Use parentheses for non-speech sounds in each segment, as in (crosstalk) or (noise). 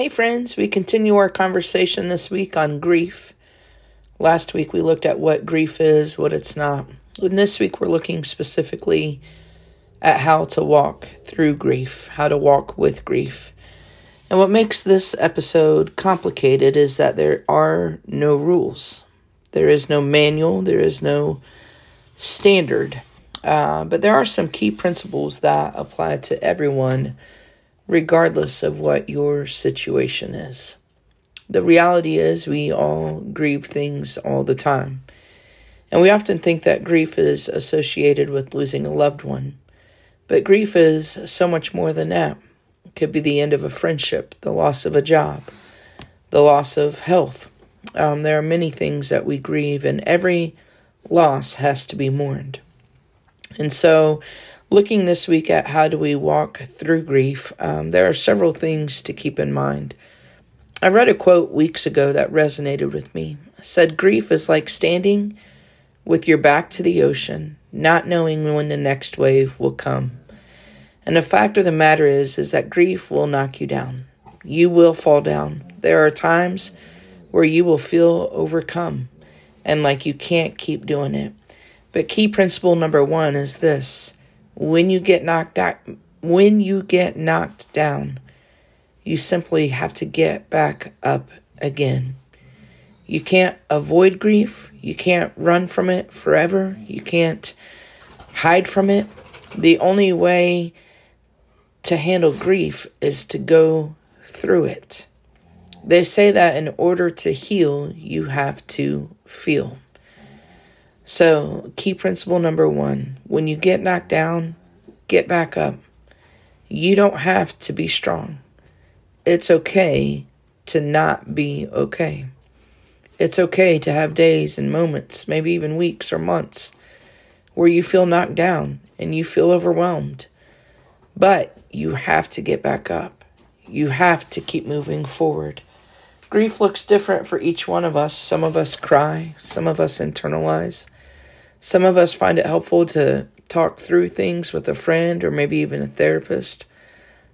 Hey, friends, we continue our conversation this week on grief. Last week we looked at what grief is, what it's not. And this week we're looking specifically at how to walk through grief, how to walk with grief. And what makes this episode complicated is that there are no rules, there is no manual, there is no standard. Uh, but there are some key principles that apply to everyone regardless of what your situation is. The reality is, we all grieve things all the time. And we often think that grief is associated with losing a loved one. But grief is so much more than that. It could be the end of a friendship, the loss of a job, the loss of health. Um, there are many things that we grieve, and every loss has to be mourned. And so, looking this week at how do we walk through grief, um, there are several things to keep in mind. I read a quote weeks ago that resonated with me. It said, Grief is like standing with your back to the ocean, not knowing when the next wave will come. And the fact of the matter is, is that grief will knock you down. You will fall down. There are times where you will feel overcome and like you can't keep doing it. But key principle number one is this when you get knocked out, when you get knocked down, you simply have to get back up again. You can't avoid grief. You can't run from it forever. You can't hide from it. The only way to handle grief is to go through it. They say that in order to heal, you have to feel. So, key principle number one when you get knocked down, get back up. You don't have to be strong. It's okay to not be okay. It's okay to have days and moments, maybe even weeks or months, where you feel knocked down and you feel overwhelmed. But you have to get back up. You have to keep moving forward. Grief looks different for each one of us. Some of us cry, some of us internalize, some of us find it helpful to talk through things with a friend or maybe even a therapist.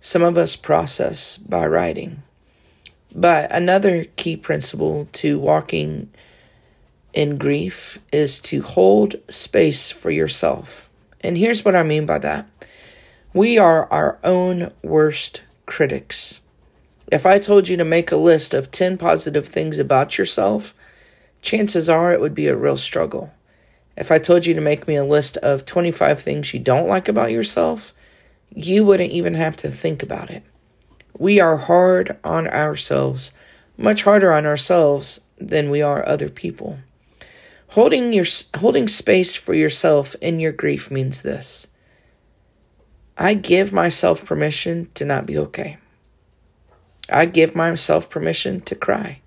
Some of us process by writing. But another key principle to walking in grief is to hold space for yourself. And here's what I mean by that we are our own worst critics. If I told you to make a list of 10 positive things about yourself, chances are it would be a real struggle. If I told you to make me a list of 25 things you don't like about yourself, you wouldn't even have to think about it. We are hard on ourselves, much harder on ourselves than we are other people. Holding your holding space for yourself in your grief means this. I give myself permission to not be okay. I give myself permission to cry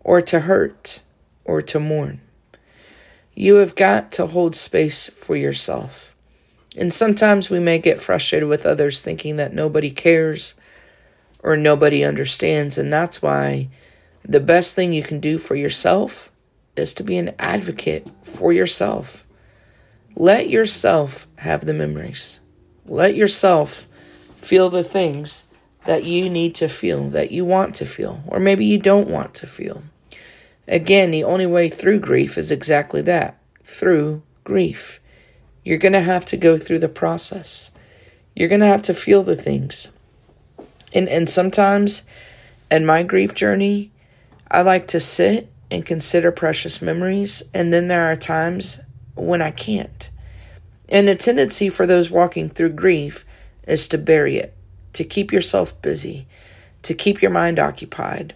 or to hurt or to mourn. You have got to hold space for yourself. And sometimes we may get frustrated with others thinking that nobody cares or nobody understands. And that's why the best thing you can do for yourself is to be an advocate for yourself. Let yourself have the memories. Let yourself feel the things that you need to feel, that you want to feel, or maybe you don't want to feel. Again, the only way through grief is exactly that through grief. You're going to have to go through the process. You're going to have to feel the things. And, and sometimes in my grief journey, I like to sit and consider precious memories. And then there are times when I can't. And the tendency for those walking through grief is to bury it, to keep yourself busy, to keep your mind occupied.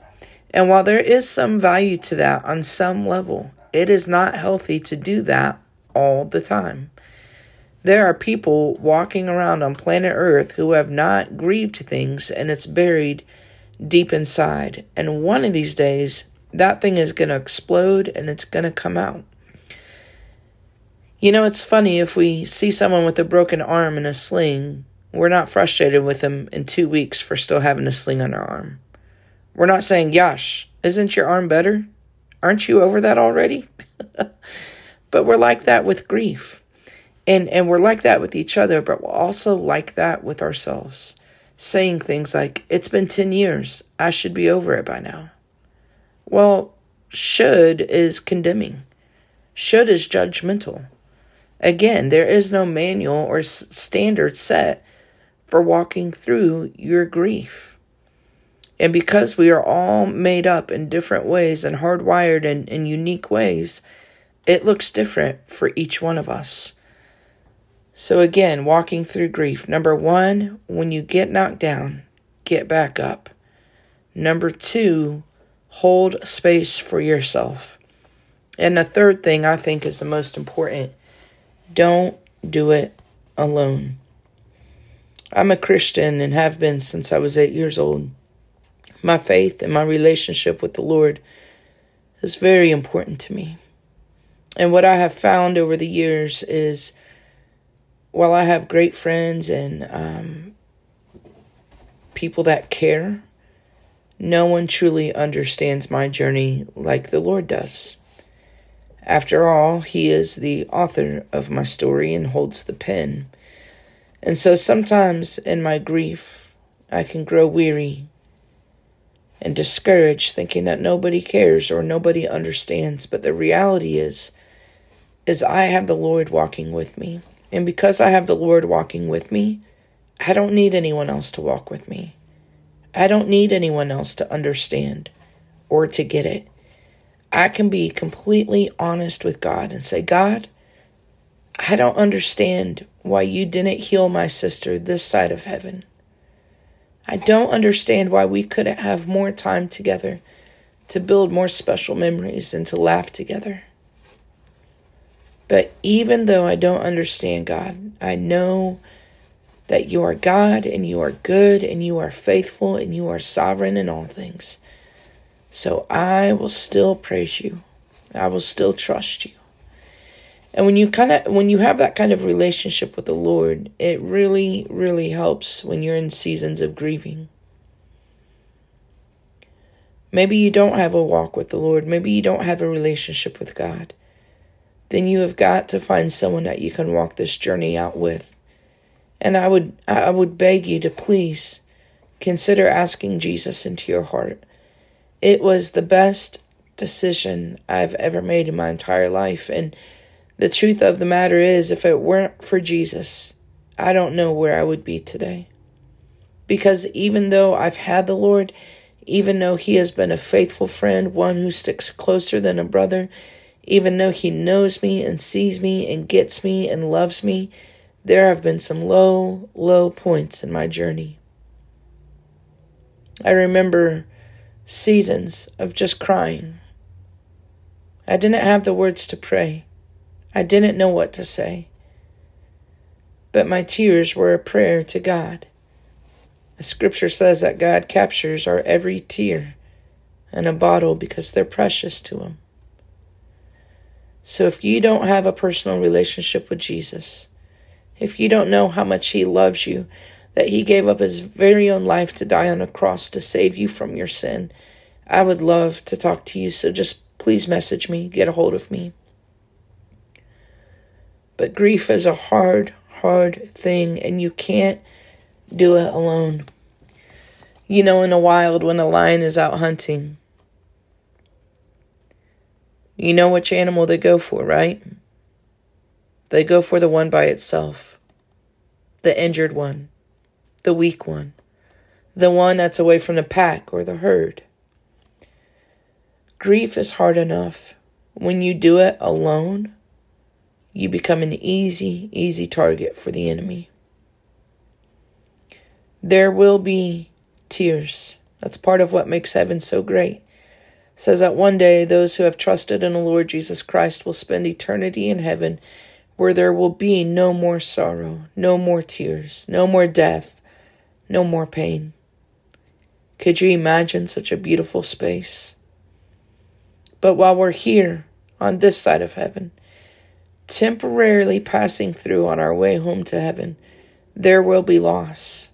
And while there is some value to that on some level, it is not healthy to do that all the time. There are people walking around on planet Earth who have not grieved things and it's buried deep inside. And one of these days, that thing is going to explode and it's going to come out. You know, it's funny if we see someone with a broken arm and a sling, we're not frustrated with them in two weeks for still having a sling on their arm. We're not saying, Yash, isn't your arm better? Aren't you over that already? (laughs) but we're like that with grief. And and we're like that with each other, but we're also like that with ourselves. saying things like, It's been 10 years. I should be over it by now. Well, should is condemning, should is judgmental. Again, there is no manual or standard set for walking through your grief. And because we are all made up in different ways and hardwired in, in unique ways, it looks different for each one of us. So, again, walking through grief. Number one, when you get knocked down, get back up. Number two, hold space for yourself. And the third thing I think is the most important don't do it alone. I'm a Christian and have been since I was eight years old. My faith and my relationship with the Lord is very important to me. And what I have found over the years is while I have great friends and um, people that care, no one truly understands my journey like the Lord does. After all, He is the author of my story and holds the pen. And so sometimes in my grief, I can grow weary and discouraged, thinking that nobody cares or nobody understands. But the reality is, is I have the Lord walking with me. And because I have the Lord walking with me, I don't need anyone else to walk with me. I don't need anyone else to understand or to get it. I can be completely honest with God and say, God, I don't understand why you didn't heal my sister this side of heaven. I don't understand why we couldn't have more time together to build more special memories and to laugh together. But even though I don't understand God, I know that you are God and you are good and you are faithful and you are sovereign in all things. So I will still praise you. I will still trust you. And when you kind of when you have that kind of relationship with the Lord, it really really helps when you're in seasons of grieving. Maybe you don't have a walk with the Lord. Maybe you don't have a relationship with God. Then you have got to find someone that you can walk this journey out with. And I would I would beg you to please consider asking Jesus into your heart. It was the best decision I've ever made in my entire life and the truth of the matter is, if it weren't for Jesus, I don't know where I would be today. Because even though I've had the Lord, even though He has been a faithful friend, one who sticks closer than a brother, even though He knows me and sees me and gets me and loves me, there have been some low, low points in my journey. I remember seasons of just crying. I didn't have the words to pray. I didn't know what to say. But my tears were a prayer to God. The scripture says that God captures our every tear in a bottle because they're precious to Him. So if you don't have a personal relationship with Jesus, if you don't know how much He loves you, that He gave up His very own life to die on a cross to save you from your sin, I would love to talk to you. So just please message me, get a hold of me. But grief is a hard, hard thing, and you can't do it alone. You know, in the wild, when a lion is out hunting, you know which animal they go for, right? They go for the one by itself, the injured one, the weak one, the one that's away from the pack or the herd. Grief is hard enough. When you do it alone, you become an easy, easy target for the enemy. There will be tears. That's part of what makes heaven so great. It says that one day those who have trusted in the Lord Jesus Christ will spend eternity in heaven where there will be no more sorrow, no more tears, no more death, no more pain. Could you imagine such a beautiful space? But while we're here on this side of heaven, temporarily passing through on our way home to heaven, there will be loss.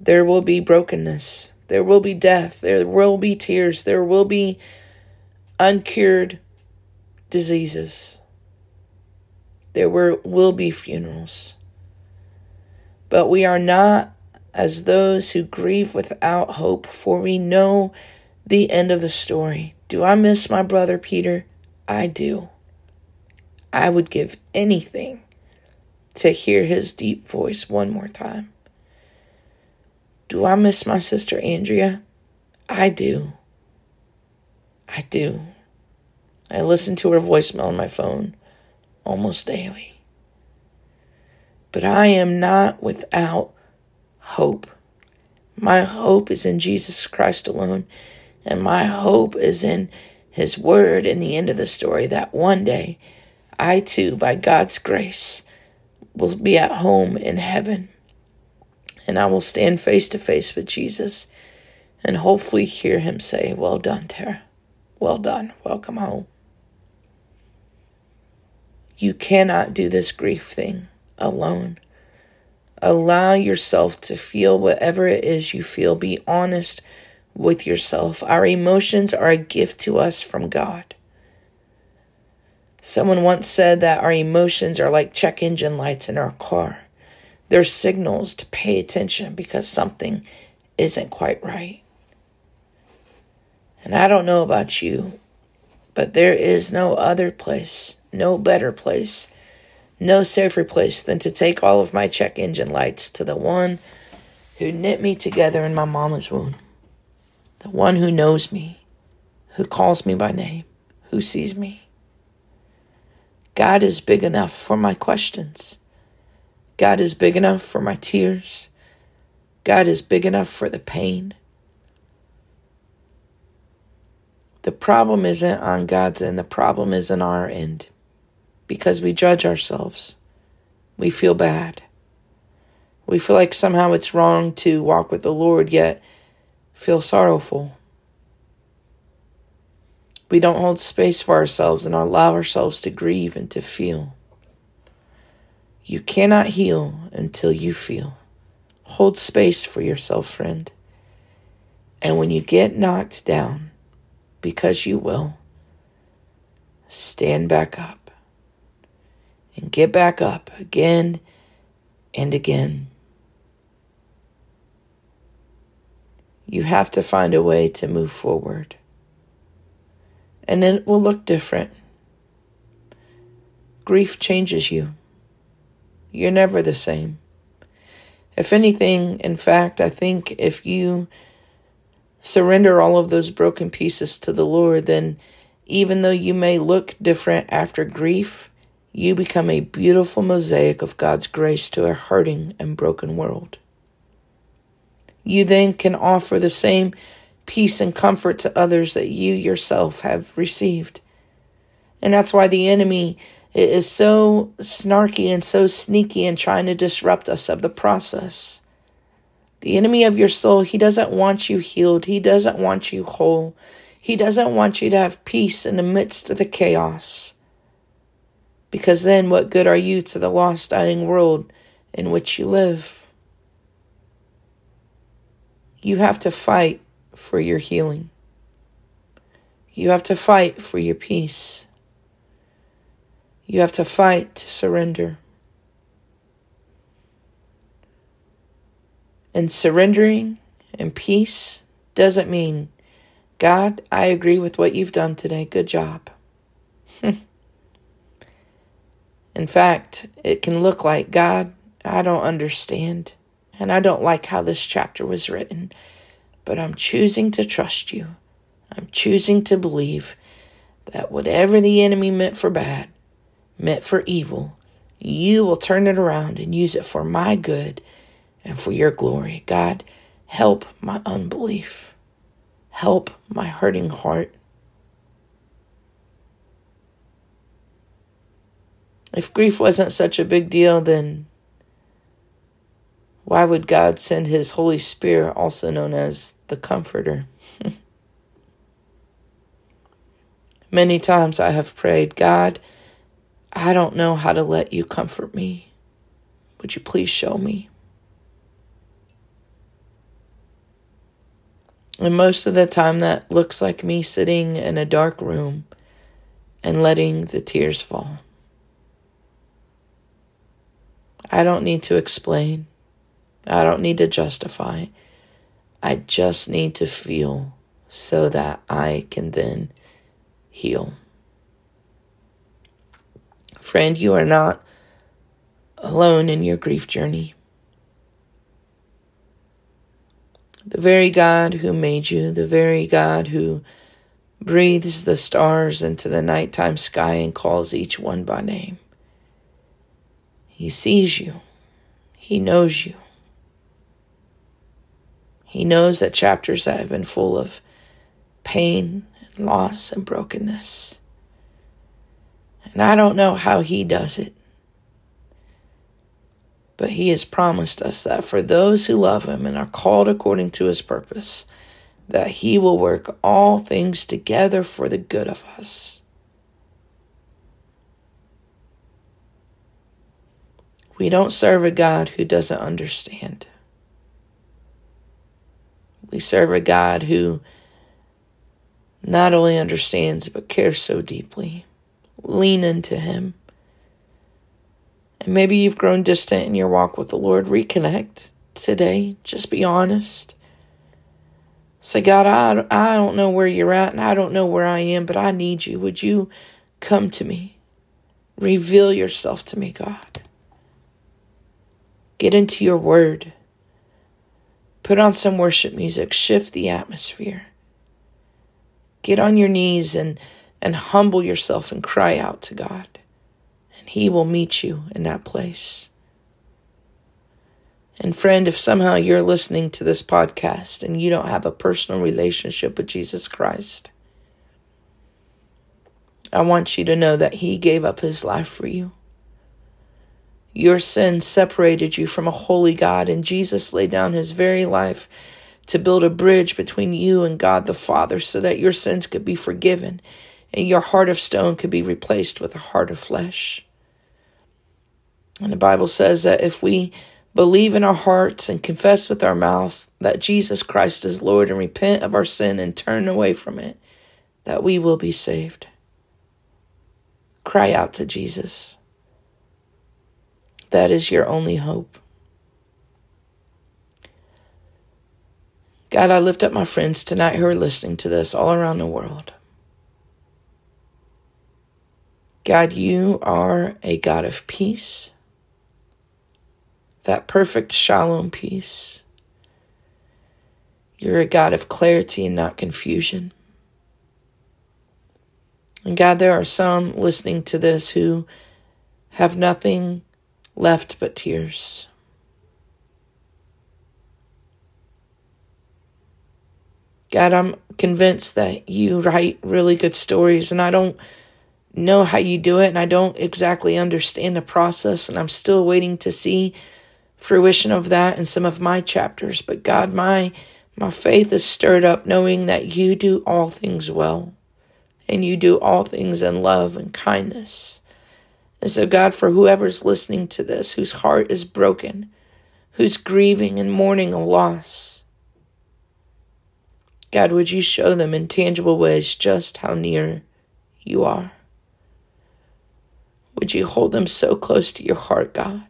There will be brokenness. There will be death. There will be tears. There will be uncured diseases. There will, will be funerals. But we are not as those who grieve without hope, for we know the end of the story. Do I miss my brother Peter? I do. I would give anything to hear his deep voice one more time. Do I miss my sister Andrea? I do. I do. I listen to her voicemail on my phone almost daily. But I am not without hope. My hope is in Jesus Christ alone, and my hope is in His Word in the end of the story that one day I too, by God's grace, will be at home in heaven. And I will stand face to face with Jesus and hopefully hear him say, Well done, Tara. Well done. Welcome home. You cannot do this grief thing alone. Allow yourself to feel whatever it is you feel. Be honest with yourself. Our emotions are a gift to us from God. Someone once said that our emotions are like check engine lights in our car. They're signals to pay attention because something isn't quite right. And I don't know about you, but there is no other place, no better place, no safer place than to take all of my check engine lights to the one who knit me together in my mama's womb, the one who knows me, who calls me by name, who sees me. God is big enough for my questions. God is big enough for my tears. God is big enough for the pain. The problem isn't on God's end, the problem is on our end because we judge ourselves. We feel bad. We feel like somehow it's wrong to walk with the Lord, yet feel sorrowful. We don't hold space for ourselves and allow ourselves to grieve and to feel. You cannot heal until you feel. Hold space for yourself, friend. And when you get knocked down, because you will, stand back up and get back up again and again. You have to find a way to move forward and it will look different. Grief changes you. You're never the same. If anything, in fact, I think if you surrender all of those broken pieces to the Lord, then even though you may look different after grief, you become a beautiful mosaic of God's grace to a hurting and broken world. You then can offer the same peace and comfort to others that you yourself have received. And that's why the enemy is so snarky and so sneaky in trying to disrupt us of the process. The enemy of your soul, he doesn't want you healed. He doesn't want you whole. He doesn't want you to have peace in the midst of the chaos. Because then, what good are you to the lost, dying world in which you live? You have to fight for your healing. You have to fight for your peace. You have to fight to surrender. And surrendering and peace doesn't mean, God, I agree with what you've done today. Good job. (laughs) In fact, it can look like, God, I don't understand. And I don't like how this chapter was written but I'm choosing to trust you. I'm choosing to believe that whatever the enemy meant for bad, meant for evil, you will turn it around and use it for my good and for your glory. God, help my unbelief. Help my hurting heart. If grief wasn't such a big deal, then why would God send His Holy Spirit, also known as the Comforter? (laughs) Many times I have prayed, God, I don't know how to let you comfort me. Would you please show me? And most of the time, that looks like me sitting in a dark room and letting the tears fall. I don't need to explain. I don't need to justify. I just need to feel so that I can then heal. Friend, you are not alone in your grief journey. The very God who made you, the very God who breathes the stars into the nighttime sky and calls each one by name. He sees you. He knows you. He knows that chapters that have been full of pain and loss and brokenness. And I don't know how he does it. But he has promised us that for those who love him and are called according to his purpose, that he will work all things together for the good of us. We don't serve a God who doesn't understand. We serve a God who not only understands but cares so deeply. Lean into him. And maybe you've grown distant in your walk with the Lord. Reconnect today. Just be honest. Say, God, I, I don't know where you're at and I don't know where I am, but I need you. Would you come to me? Reveal yourself to me, God. Get into your word. Put on some worship music. Shift the atmosphere. Get on your knees and, and humble yourself and cry out to God. And He will meet you in that place. And friend, if somehow you're listening to this podcast and you don't have a personal relationship with Jesus Christ, I want you to know that He gave up His life for you. Your sin separated you from a holy God, and Jesus laid down His very life to build a bridge between you and God the Father so that your sins could be forgiven and your heart of stone could be replaced with a heart of flesh. And the Bible says that if we believe in our hearts and confess with our mouths that Jesus Christ is Lord and repent of our sin and turn away from it, that we will be saved. Cry out to Jesus. That is your only hope. God, I lift up my friends tonight who are listening to this all around the world. God, you are a God of peace, that perfect shalom peace. You're a God of clarity and not confusion. And God, there are some listening to this who have nothing left but tears. God, I'm convinced that you write really good stories, and I don't know how you do it, and I don't exactly understand the process, and I'm still waiting to see fruition of that in some of my chapters. But God, my my faith is stirred up knowing that you do all things well, and you do all things in love and kindness. And so, God, for whoever's listening to this, whose heart is broken, who's grieving and mourning a loss, God, would you show them in tangible ways just how near you are? Would you hold them so close to your heart, God?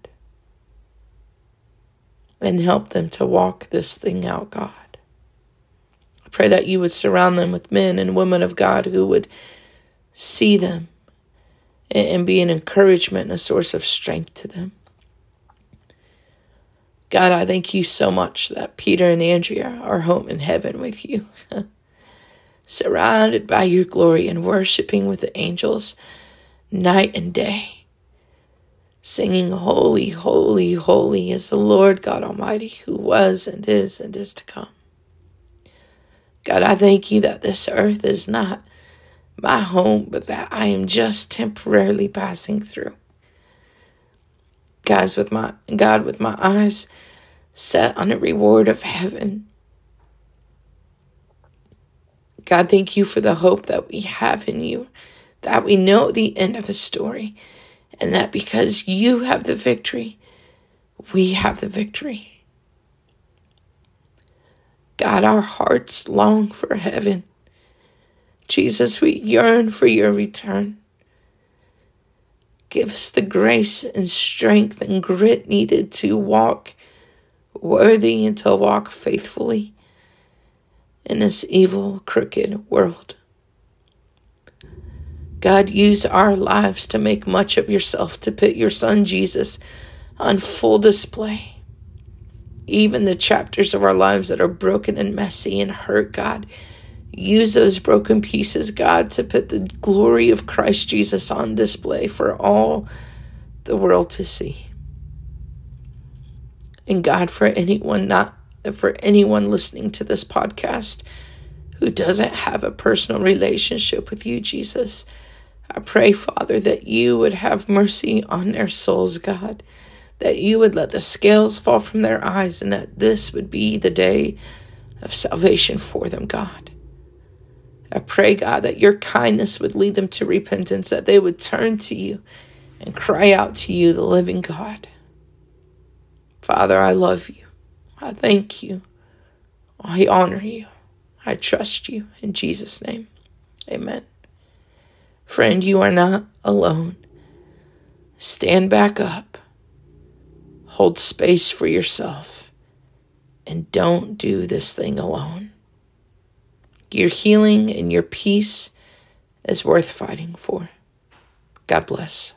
And help them to walk this thing out, God. I pray that you would surround them with men and women of God who would see them and be an encouragement and a source of strength to them. God, I thank you so much that Peter and Andrea are home in heaven with you, (laughs) surrounded by your glory and worshiping with the angels night and day, singing, Holy, holy, holy is the Lord God Almighty who was and is and is to come. God, I thank you that this earth is not my home, but that I am just temporarily passing through. Guys, with my God, with my eyes set on a reward of heaven. God, thank you for the hope that we have in you, that we know the end of the story, and that because you have the victory, we have the victory. God, our hearts long for heaven. Jesus, we yearn for your return. Give us the grace and strength and grit needed to walk worthy and to walk faithfully in this evil, crooked world. God, use our lives to make much of yourself, to put your son Jesus on full display. Even the chapters of our lives that are broken and messy and hurt, God, use those broken pieces, God, to put the glory of Christ Jesus on display for all the world to see. And God, for anyone not for anyone listening to this podcast who doesn't have a personal relationship with you, Jesus, I pray, Father, that you would have mercy on their souls, God, that you would let the scales fall from their eyes, and that this would be the day of salvation for them, God. I pray, God, that your kindness would lead them to repentance, that they would turn to you and cry out to you, the living God. Father, I love you. I thank you. I honor you. I trust you. In Jesus' name, amen. Friend, you are not alone. Stand back up. Hold space for yourself. And don't do this thing alone. Your healing and your peace is worth fighting for. God bless.